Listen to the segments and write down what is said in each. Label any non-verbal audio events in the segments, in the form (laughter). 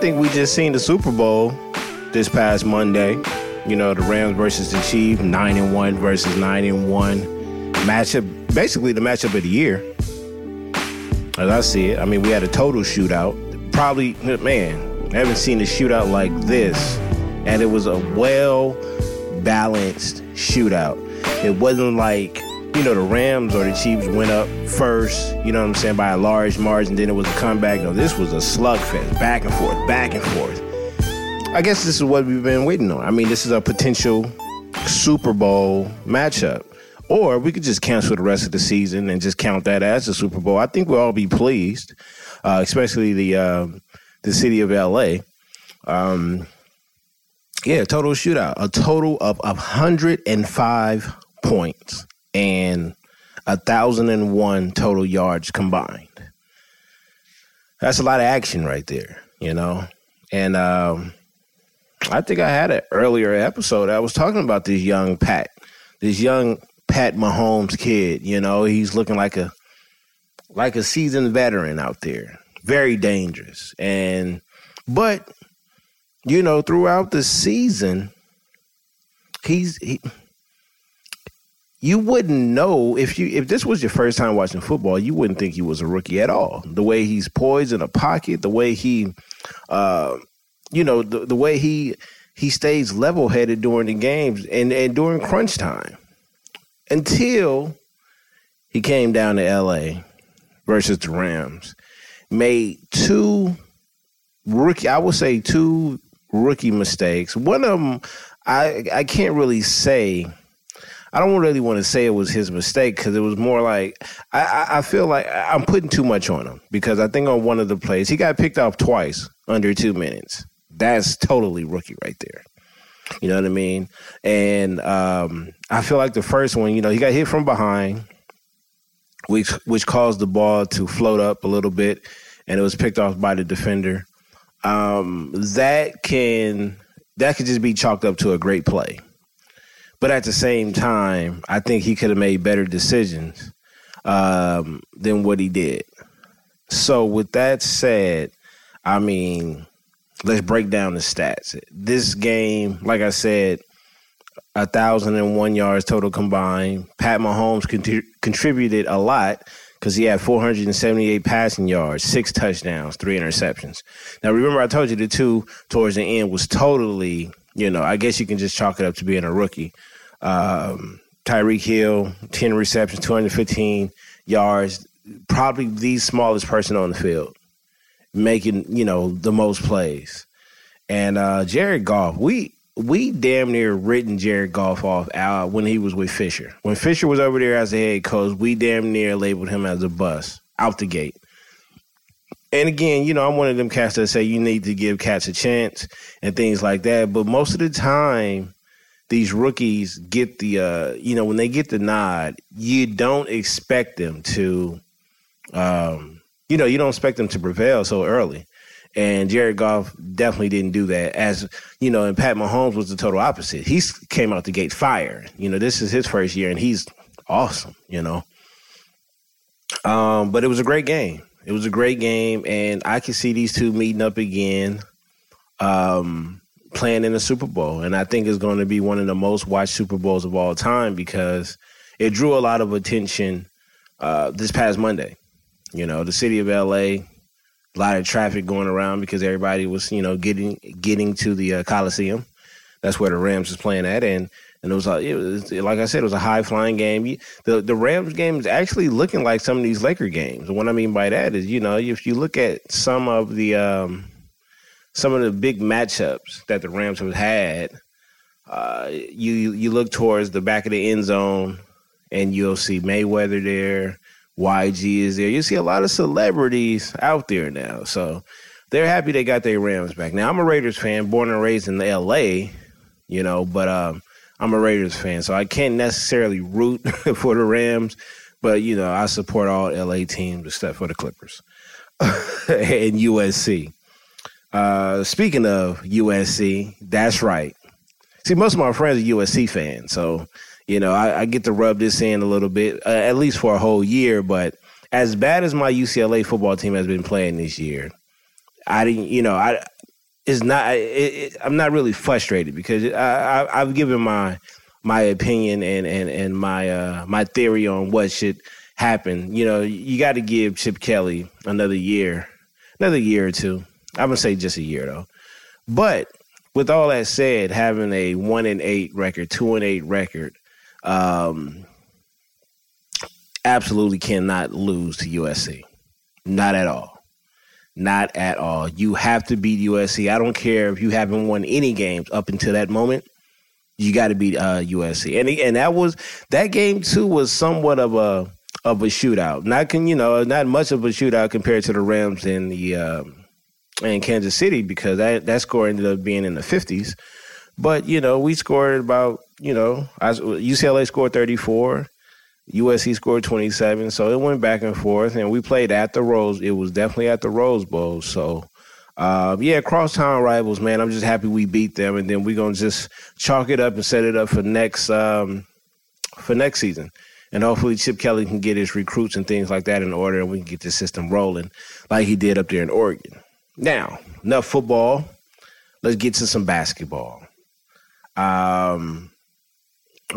Think we just seen the Super Bowl this past Monday. You know, the Rams versus the Chiefs, nine and one versus nine and one matchup. Basically, the matchup of the year, as I see it. I mean, we had a total shootout. Probably, man, I haven't seen a shootout like this, and it was a well balanced shootout. It wasn't like you know, the Rams or the Chiefs went up first, you know what I'm saying, by a large margin, then it was a comeback. No, this was a slugfest, back and forth, back and forth. I guess this is what we've been waiting on. I mean, this is a potential Super Bowl matchup. Or we could just cancel the rest of the season and just count that as a Super Bowl. I think we'll all be pleased, uh, especially the uh, the city of LA. Um, yeah, total shootout. A total of 105 points and a thousand and one total yards combined. That's a lot of action right there, you know. And um, I think I had an earlier episode. I was talking about this young Pat, this young Pat Mahomes kid. You know, he's looking like a like a seasoned veteran out there, very dangerous. And but you know, throughout the season, he's he you wouldn't know if you if this was your first time watching football, you wouldn't think he was a rookie at all. The way he's poised in a pocket, the way he, uh, you know, the, the way he he stays level headed during the games and and during crunch time, until he came down to L.A. versus the Rams, made two rookie, I would say two rookie mistakes. One of them, I I can't really say I don't really want to say it was his mistake because it was more like I, I feel like I'm putting too much on him because I think on one of the plays he got picked off twice under two minutes. That's totally rookie right there. You know what I mean? And um, I feel like the first one, you know, he got hit from behind, which which caused the ball to float up a little bit, and it was picked off by the defender. Um, that can that could just be chalked up to a great play but at the same time, I think he could have made better decisions um, than what he did. So, with that said, I mean, let's break down the stats. This game, like I said, a thousand and one yards total combined. Pat Mahomes contributed a lot because he had 478 passing yards, six touchdowns, three interceptions. Now, remember, I told you the two towards the end was totally, you know, I guess you can just chalk it up to being a rookie. Um, Tyreek Hill, 10 receptions, 215 yards, probably the smallest person on the field, making, you know, the most plays. And uh, Jared Goff, we we damn near written Jared Goff off uh, when he was with Fisher. When Fisher was over there as a head coach, we damn near labeled him as a bust out the gate. And again, you know, I'm one of them cats that say you need to give cats a chance and things like that. But most of the time, these rookies get the uh, you know when they get the nod, you don't expect them to, um, you know, you don't expect them to prevail so early. And Jared Goff definitely didn't do that. As you know, and Pat Mahomes was the total opposite. He came out the gate fire. You know, this is his first year, and he's awesome. You know, um, but it was a great game. It was a great game, and I can see these two meeting up again. Um, playing in the Super Bowl. And I think it's going to be one of the most watched Super Bowls of all time because it drew a lot of attention uh, this past Monday. You know, the city of LA, a lot of traffic going around because everybody was, you know, getting getting to the uh, Coliseum. That's where the Rams was playing at, and and it was, it was like I said, it was a high flying game. The the Rams game is actually looking like some of these Laker games. What I mean by that is, you know, if you look at some of the um, some of the big matchups that the Rams have had, uh, you you look towards the back of the end zone, and you'll see Mayweather there. YG is there. You see a lot of celebrities out there now, so they're happy they got their Rams back. Now I'm a Raiders fan, born and raised in L.A., you know, but um, I'm a Raiders fan, so I can't necessarily root (laughs) for the Rams, but you know I support all LA teams except for the Clippers (laughs) and USC. Uh, speaking of USC, that's right. See, most of my friends are USC fans, so you know I, I get to rub this in a little bit, uh, at least for a whole year. But as bad as my UCLA football team has been playing this year, I didn't, you know, I is not. It, it, I'm not really frustrated because I, I, I've given my my opinion and and and my uh, my theory on what should happen. You know, you got to give Chip Kelly another year, another year or two. I'm gonna say just a year though. But with all that said, having a one and eight record, two and eight record, um, absolutely cannot lose to USC. Not at all. Not at all. You have to beat USC. I don't care if you haven't won any games up until that moment. You got to beat uh, USC, and and that was that game too was somewhat of a of a shootout. Not can you know not much of a shootout compared to the Rams and the and Kansas City because that that score ended up being in the fifties. But you know we scored about you know UCLA scored thirty four. USC scored 27, so it went back and forth, and we played at the Rose. It was definitely at the Rose Bowl, so uh, yeah, crosstown rivals, man. I'm just happy we beat them, and then we're gonna just chalk it up and set it up for next um, for next season, and hopefully Chip Kelly can get his recruits and things like that in order, and we can get the system rolling like he did up there in Oregon. Now, enough football. Let's get to some basketball. Um,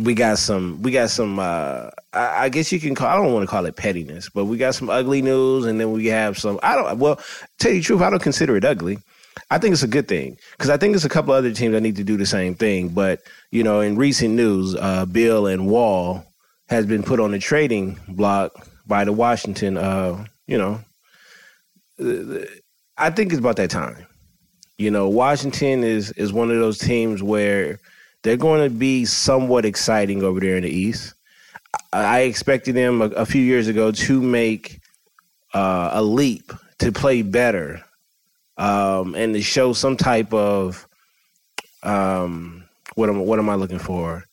we got some we got some uh I, I, guess you can call I don't want to call it pettiness, but we got some ugly news and then we have some I don't well tell you the truth, I don't consider it ugly. I think it's a good thing because I think there's a couple other teams that need to do the same thing. But you know, in recent news, uh, Beal and Wall has been put on the trading block by the Washington. Uh, you know, I think it's about that time. You know, Washington is is one of those teams where they're going to be somewhat exciting over there in the East. I expected them a, a few years ago to make uh, a leap to play better um, and to show some type of um, what am what am I looking for?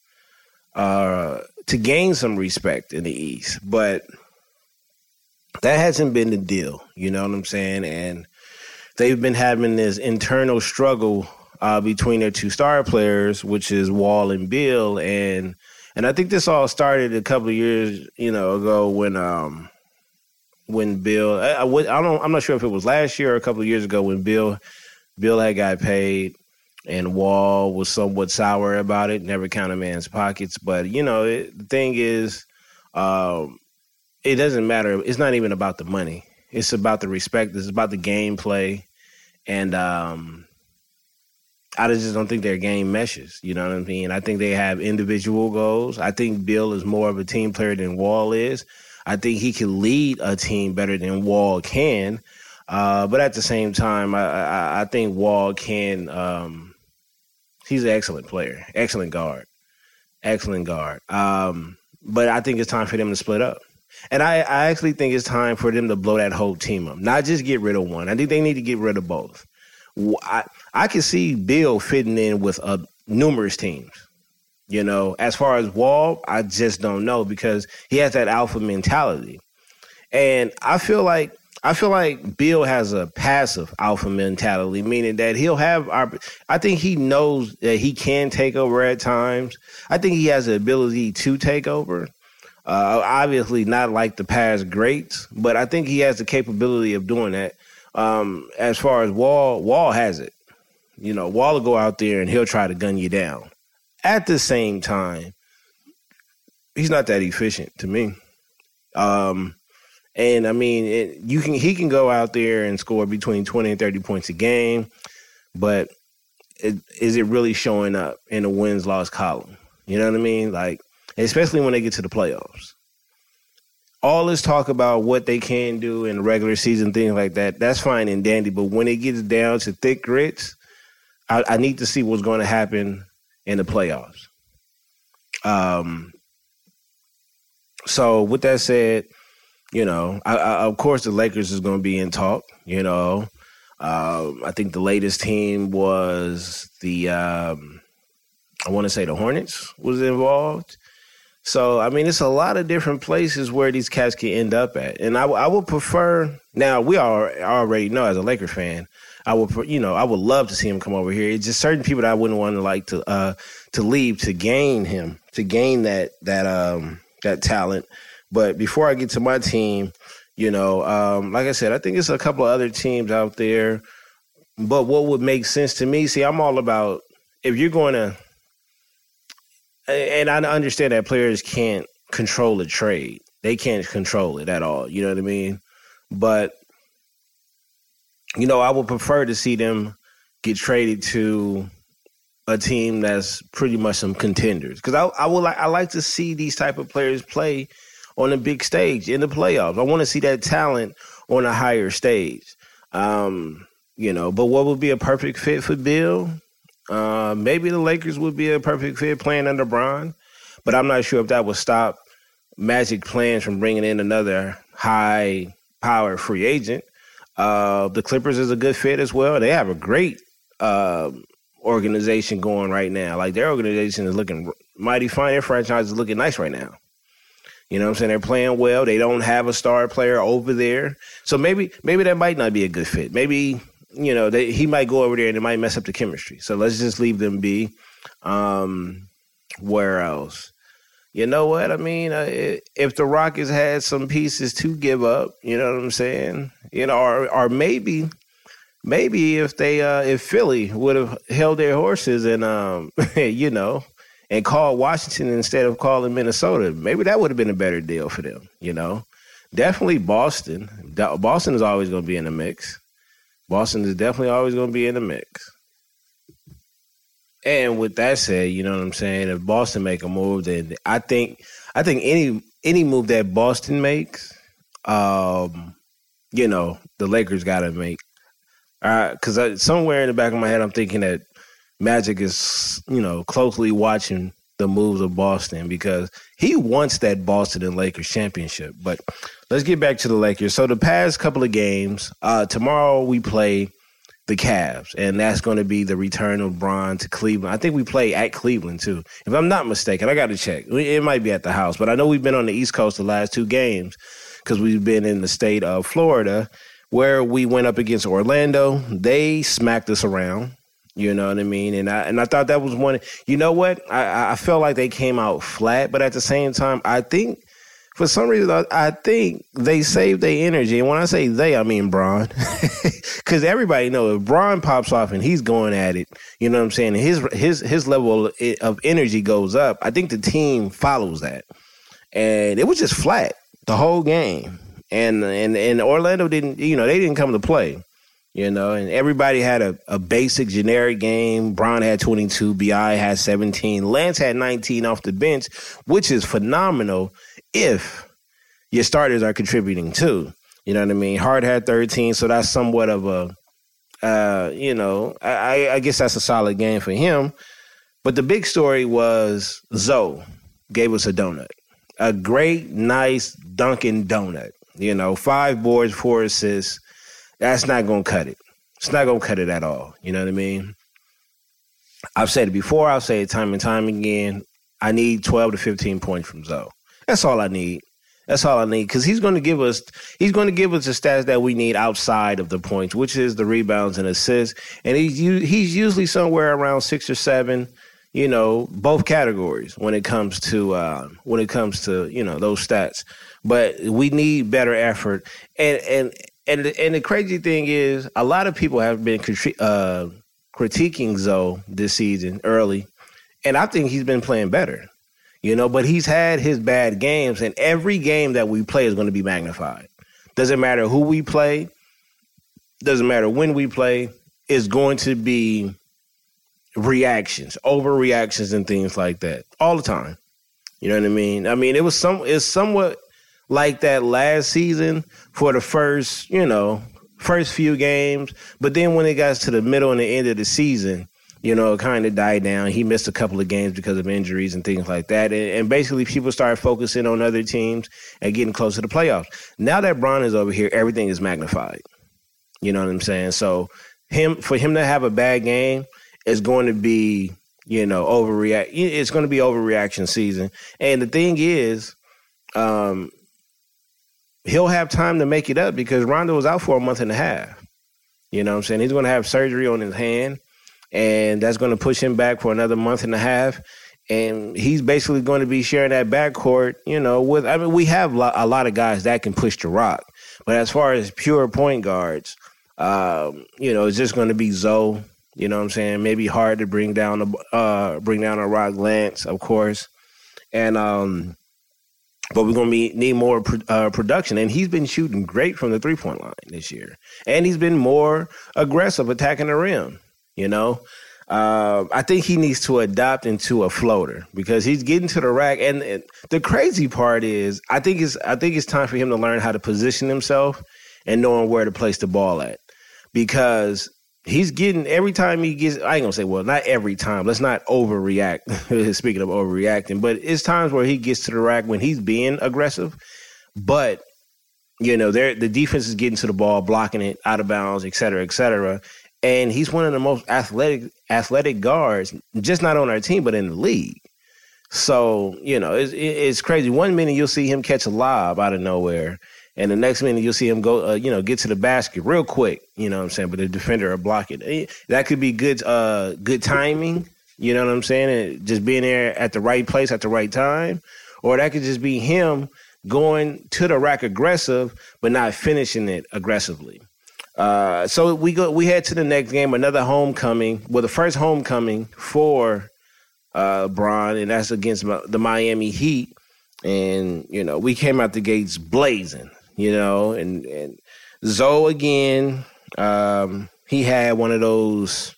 Uh, to gain some respect in the East, but that hasn't been the deal. You know what I'm saying? And they've been having this internal struggle uh, between their two star players, which is Wall and Bill, and and I think this all started a couple of years, you know, ago when um when Beal, I, I, don't, I'm not sure if it was last year or a couple of years ago when Bill Beal had got paid, and Wall was somewhat sour about it. Never count a man's pockets, but you know, it, the thing is, um, it doesn't matter. It's not even about the money. It's about the respect. It's about the gameplay, and um, I just don't think their game meshes. You know what I mean? I think they have individual goals. I think Bill is more of a team player than Wall is. I think he can lead a team better than Wall can. Uh, but at the same time, I, I, I think Wall can. Um, he's an excellent player, excellent guard, excellent guard. Um, but I think it's time for them to split up. And I, I actually think it's time for them to blow that whole team up, not just get rid of one. I think they need to get rid of both. I, I can see Bill fitting in with uh, numerous teams. You know, as far as Wall, I just don't know because he has that alpha mentality. And I feel like I feel like Bill has a passive alpha mentality, meaning that he'll have our. I think he knows that he can take over at times. I think he has the ability to take over. Uh, obviously, not like the past greats, but I think he has the capability of doing that. Um, as far as Wall, Wall has it. You know, Wall will go out there and he'll try to gun you down. At the same time, he's not that efficient to me. Um, and I mean, it, you can he can go out there and score between twenty and thirty points a game, but it, is it really showing up in the wins loss column? You know what I mean? Like, especially when they get to the playoffs all this talk about what they can do in the regular season, things like that, that's fine and dandy. But when it gets down to thick grits, I, I need to see what's going to happen in the playoffs. Um. So with that said, you know, I, I, of course the Lakers is going to be in talk. You know, um, I think the latest team was the um, I want to say the Hornets was involved. So I mean, it's a lot of different places where these cats can end up at, and I, I would prefer. Now we are already know as a Laker fan, I would you know I would love to see him come over here. It's just certain people that I wouldn't want to like to uh to leave to gain him to gain that that um that talent. But before I get to my team, you know, um, like I said, I think it's a couple of other teams out there But what would make sense to me? See, I'm all about if you're going to, and I understand that players can't control a trade. They can't control it at all. You know what I mean? But you know, I would prefer to see them get traded to a team that's pretty much some contenders because I, I would like I like to see these type of players play on a big stage in the playoffs. I want to see that talent on a higher stage. Um, you know, but what would be a perfect fit for Bill? Uh, maybe the Lakers would be a perfect fit playing under Bron, but I'm not sure if that would stop Magic plans from bringing in another high power free agent. Uh, the Clippers is a good fit as well. They have a great uh, organization going right now. Like their organization is looking mighty fine. Their franchise is looking nice right now. You know what I'm saying? They're playing well. They don't have a star player over there. So maybe maybe that might not be a good fit. Maybe, you know, they, he might go over there and it might mess up the chemistry. So let's just leave them be. Um, where else? You know what I mean? Uh, if the Rockets had some pieces to give up, you know what I'm saying? You know, or or maybe maybe if they uh if Philly would have held their horses and um (laughs) you know and called Washington instead of calling Minnesota, maybe that would have been a better deal for them, you know. Definitely Boston. Boston is always going to be in the mix. Boston is definitely always going to be in the mix. And with that said, you know what I'm saying. If Boston make a move, then I think I think any any move that Boston makes, um, you know, the Lakers got to make. Because uh, somewhere in the back of my head, I'm thinking that Magic is, you know, closely watching the moves of Boston because he wants that Boston and Lakers championship. But let's get back to the Lakers. So the past couple of games, uh, tomorrow we play the Cavs, and that's going to be the return of Bron to Cleveland. I think we play at Cleveland too, if I'm not mistaken. I got to check. It might be at the house, but I know we've been on the East Coast the last two games because we've been in the state of Florida, where we went up against Orlando. They smacked us around. You know what I mean? And I and I thought that was one. You know what? I I felt like they came out flat, but at the same time, I think for some reason, I, I think they save their energy. And when I say they, I mean Bron. Because (laughs) everybody knows if Bron pops off and he's going at it, you know what I'm saying? His his his level of energy goes up. I think the team follows that. And it was just flat the whole game. And and and Orlando didn't, you know, they didn't come to play. You know, and everybody had a, a basic generic game. Bron had 22, BI had 17, Lance had 19 off the bench, which is phenomenal if your starters are contributing too. You know what I mean? Hart had 13, so that's somewhat of a, uh, you know, I, I guess that's a solid game for him. But the big story was Zoe gave us a donut, a great, nice Dunkin' donut. You know, five boards, four assists. That's not going to cut it. It's not going to cut it at all. You know what I mean? I've said it before. I'll say it time and time again. I need 12 to 15 points from Zoe. That's all I need. That's all I need because he's going to give us he's going to give us the stats that we need outside of the points, which is the rebounds and assists, and he's he's usually somewhere around six or seven, you know, both categories when it comes to uh, when it comes to you know those stats. But we need better effort, and and and and the crazy thing is, a lot of people have been uh, critiquing Zoe this season early, and I think he's been playing better you know, but he's had his bad games, and every game that we play is going to be magnified. Doesn't matter who we play, doesn't matter when we play, it's going to be reactions, overreactions, and things like that all the time. You know what I mean? I mean, it was some, it's somewhat like that last season for the first, you know, first few games, but then when it got to the middle and the end of the season, you know, kind of died down. He missed a couple of games because of injuries and things like that. And, and, basically, people started focusing on other teams and getting closer to the playoffs. Now that Bron is over here, everything is magnified. You know what I'm saying? So him for him to have a bad game is going to be, you know, overreact. It's going to be overreaction season. And the thing is, um, he'll have time to make it up because Rondo was out for a month and a half. You know what I'm saying? He's going to have surgery on his hand and that's going to push him back for another month and a half. And he's basically going to be sharing that backcourt, you know, with, I mean, we have a lot of guys that can push the rock. But as far as pure point guards, Um, you know, it's just going to be Zoe. You know what I'm saying? Maybe Hart to bring down the uh, bring down a Rock Lance, of course, and um, but we're gonna be, need more uh, production. And he's been shooting great from the three point line this year, and he's been more aggressive attacking the rim. You know, uh, I think he needs to adopt into a floater because he's getting to the rack. And, and, the crazy part is, I think it's I think it's time for him to learn how to position himself and knowing where to place the ball at because he's getting every time he gets. I ain't gonna say well, not every time. Let's not overreact. (laughs) Speaking of overreacting, but it's times where he gets to the rack when he's being aggressive, but you know, the defense is getting to the ball, blocking it out of bounds, et cetera, et cetera and he's one of the most athletic athletic guards, just not on our team, but in the league. So you know, it's, it's crazy. One minute you'll see him catch a lob out of nowhere, and the next minute you'll see him go, uh, you know, get to the basket real quick. You know what I'm saying? But the defender will block it. Eh, that could be good, uh, good timing. You know what I'm saying? And just being there at the right place at the right time, or that could just be him going to the rack aggressive, but not finishing it aggressively. Uh, so we go. We head to the next game, another homecoming. Well, the first homecoming for uh, Bron, and that's against the Miami Heat. And you know, we came out the gates blazing. You know, and and Zoe again. Um, he had one of those.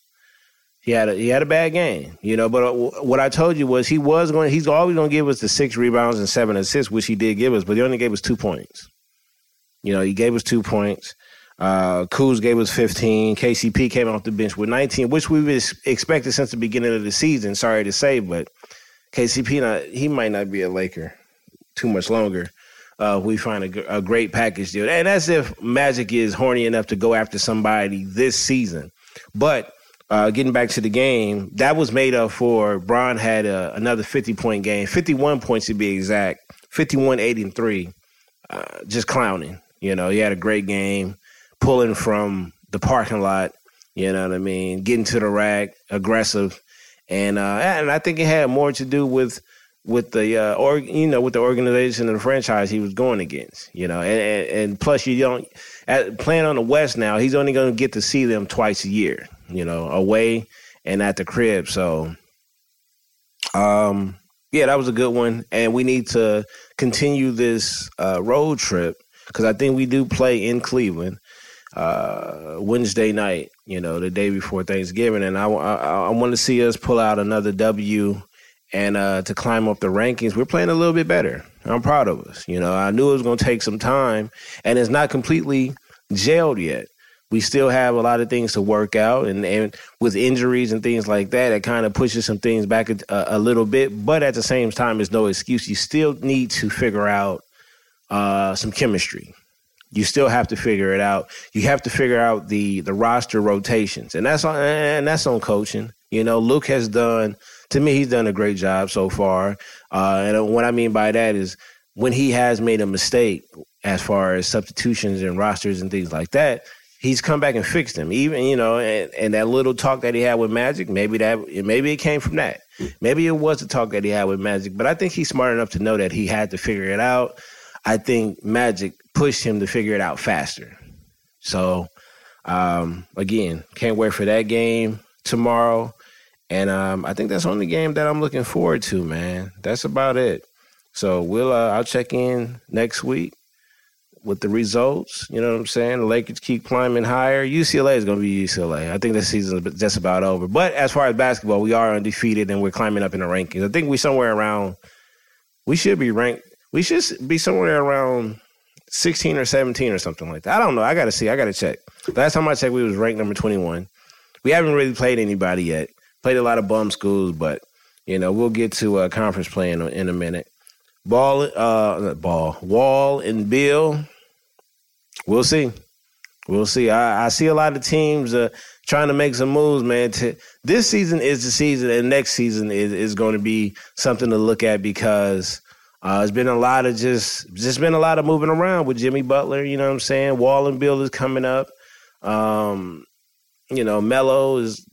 He had a, he had a bad game, you know. But uh, what I told you was he was going. He's always going to give us the six rebounds and seven assists, which he did give us. But he only gave us two points. You know, he gave us two points. Uh, Kuz gave us 15. KCP came off the bench with 19, which we've expected since the beginning of the season. Sorry to say, but KCP, not, he might not be a Laker too much longer. Uh, we find a, great package deal. And that's if Magic is horny enough to go after somebody this season. But uh, getting back to the game, that was made up for. Bron had a, another 50 point game, 51 points to be exact, 51, 8, and 3. Uh, just clowning. You know, he had a great game pulling from the parking lot. You know what I mean? Getting to the rack, aggressive, and uh, and I think it had more to do with with the uh, or you know with the organization and the franchise he was going against. You know, and and, and plus you don't at, playing on the West now. He's only going to get to see them twice a year. You know, away and at the crib. So, um, yeah, that was a good one, and we need to continue this uh, road trip because I think we do play in Cleveland uh, Wednesday night, you know, the day before Thanksgiving, and I, I, I want to see us pull out another W and uh, to climb up the rankings. We're playing a little bit better. I'm proud of us. You know, I knew it was going to take some time, and it's not completely jailed yet. We still have a lot of things to work out, and, and with injuries and things like that, it kind of pushes some things back a, a, little bit. But at the same time, it's no excuse. You still need to figure out uh, some chemistry you still have to figure it out. You have to figure out the the roster rotations, and that's on and that's on coaching. You know, Luke has done to me. He's done a great job so far. Uh, and what I mean by that is when he has made a mistake as far as substitutions and rosters and things like that, he's come back and fixed them. Even you know, and, and that little talk that he had with Magic, maybe that maybe it came from that. Maybe it was the talk that he had with Magic, but I think he's smart enough to know that he had to figure it out. I think Magic pushed him to figure it out faster. So, um, again, can't wait for that game tomorrow. And um, I think that's the only game that I'm looking forward to, man. That's about it. So we'll uh, I'll check in next week with the results. You know what I'm saying? The Lakers keep climbing higher. UCLA is going to be UCLA. I think this season is just about over. But as far as basketball, we are undefeated and we're climbing up in the rankings. I think we're somewhere around. We should be ranked. We should be somewhere around 16 or 17 or something like that. I don't know. I got to see. I got to check. Last time I checked, we was ranked number 21. We haven't really played anybody yet. Played a lot of bum schools, but you know we'll get to uh, conference play in, in a minute. Ball, uh, ball, Wall and Bill. We'll see. We'll see. I, I see a lot of teams uh, trying to make some moves, man. To, this season is the season, and next season is, is going to be something to look at because uh, it's been a lot of just just been a lot of moving around with Jimmy Butler. You know what I'm saying? Wall and Bill is coming up. Um, you know, Melo is,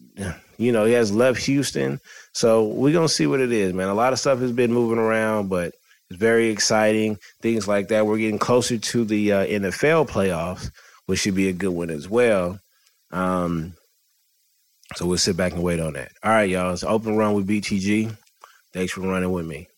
you know, he has left Houston. So we're gonna see what it is, man. A lot of stuff has been moving around, but it's very exciting. Things like that. We're getting closer to the uh, NFL playoffs, which should be a good one as well. Um, so we'll sit back and wait on that. All right, y'all. It's open run with BTG. Thanks for running with me.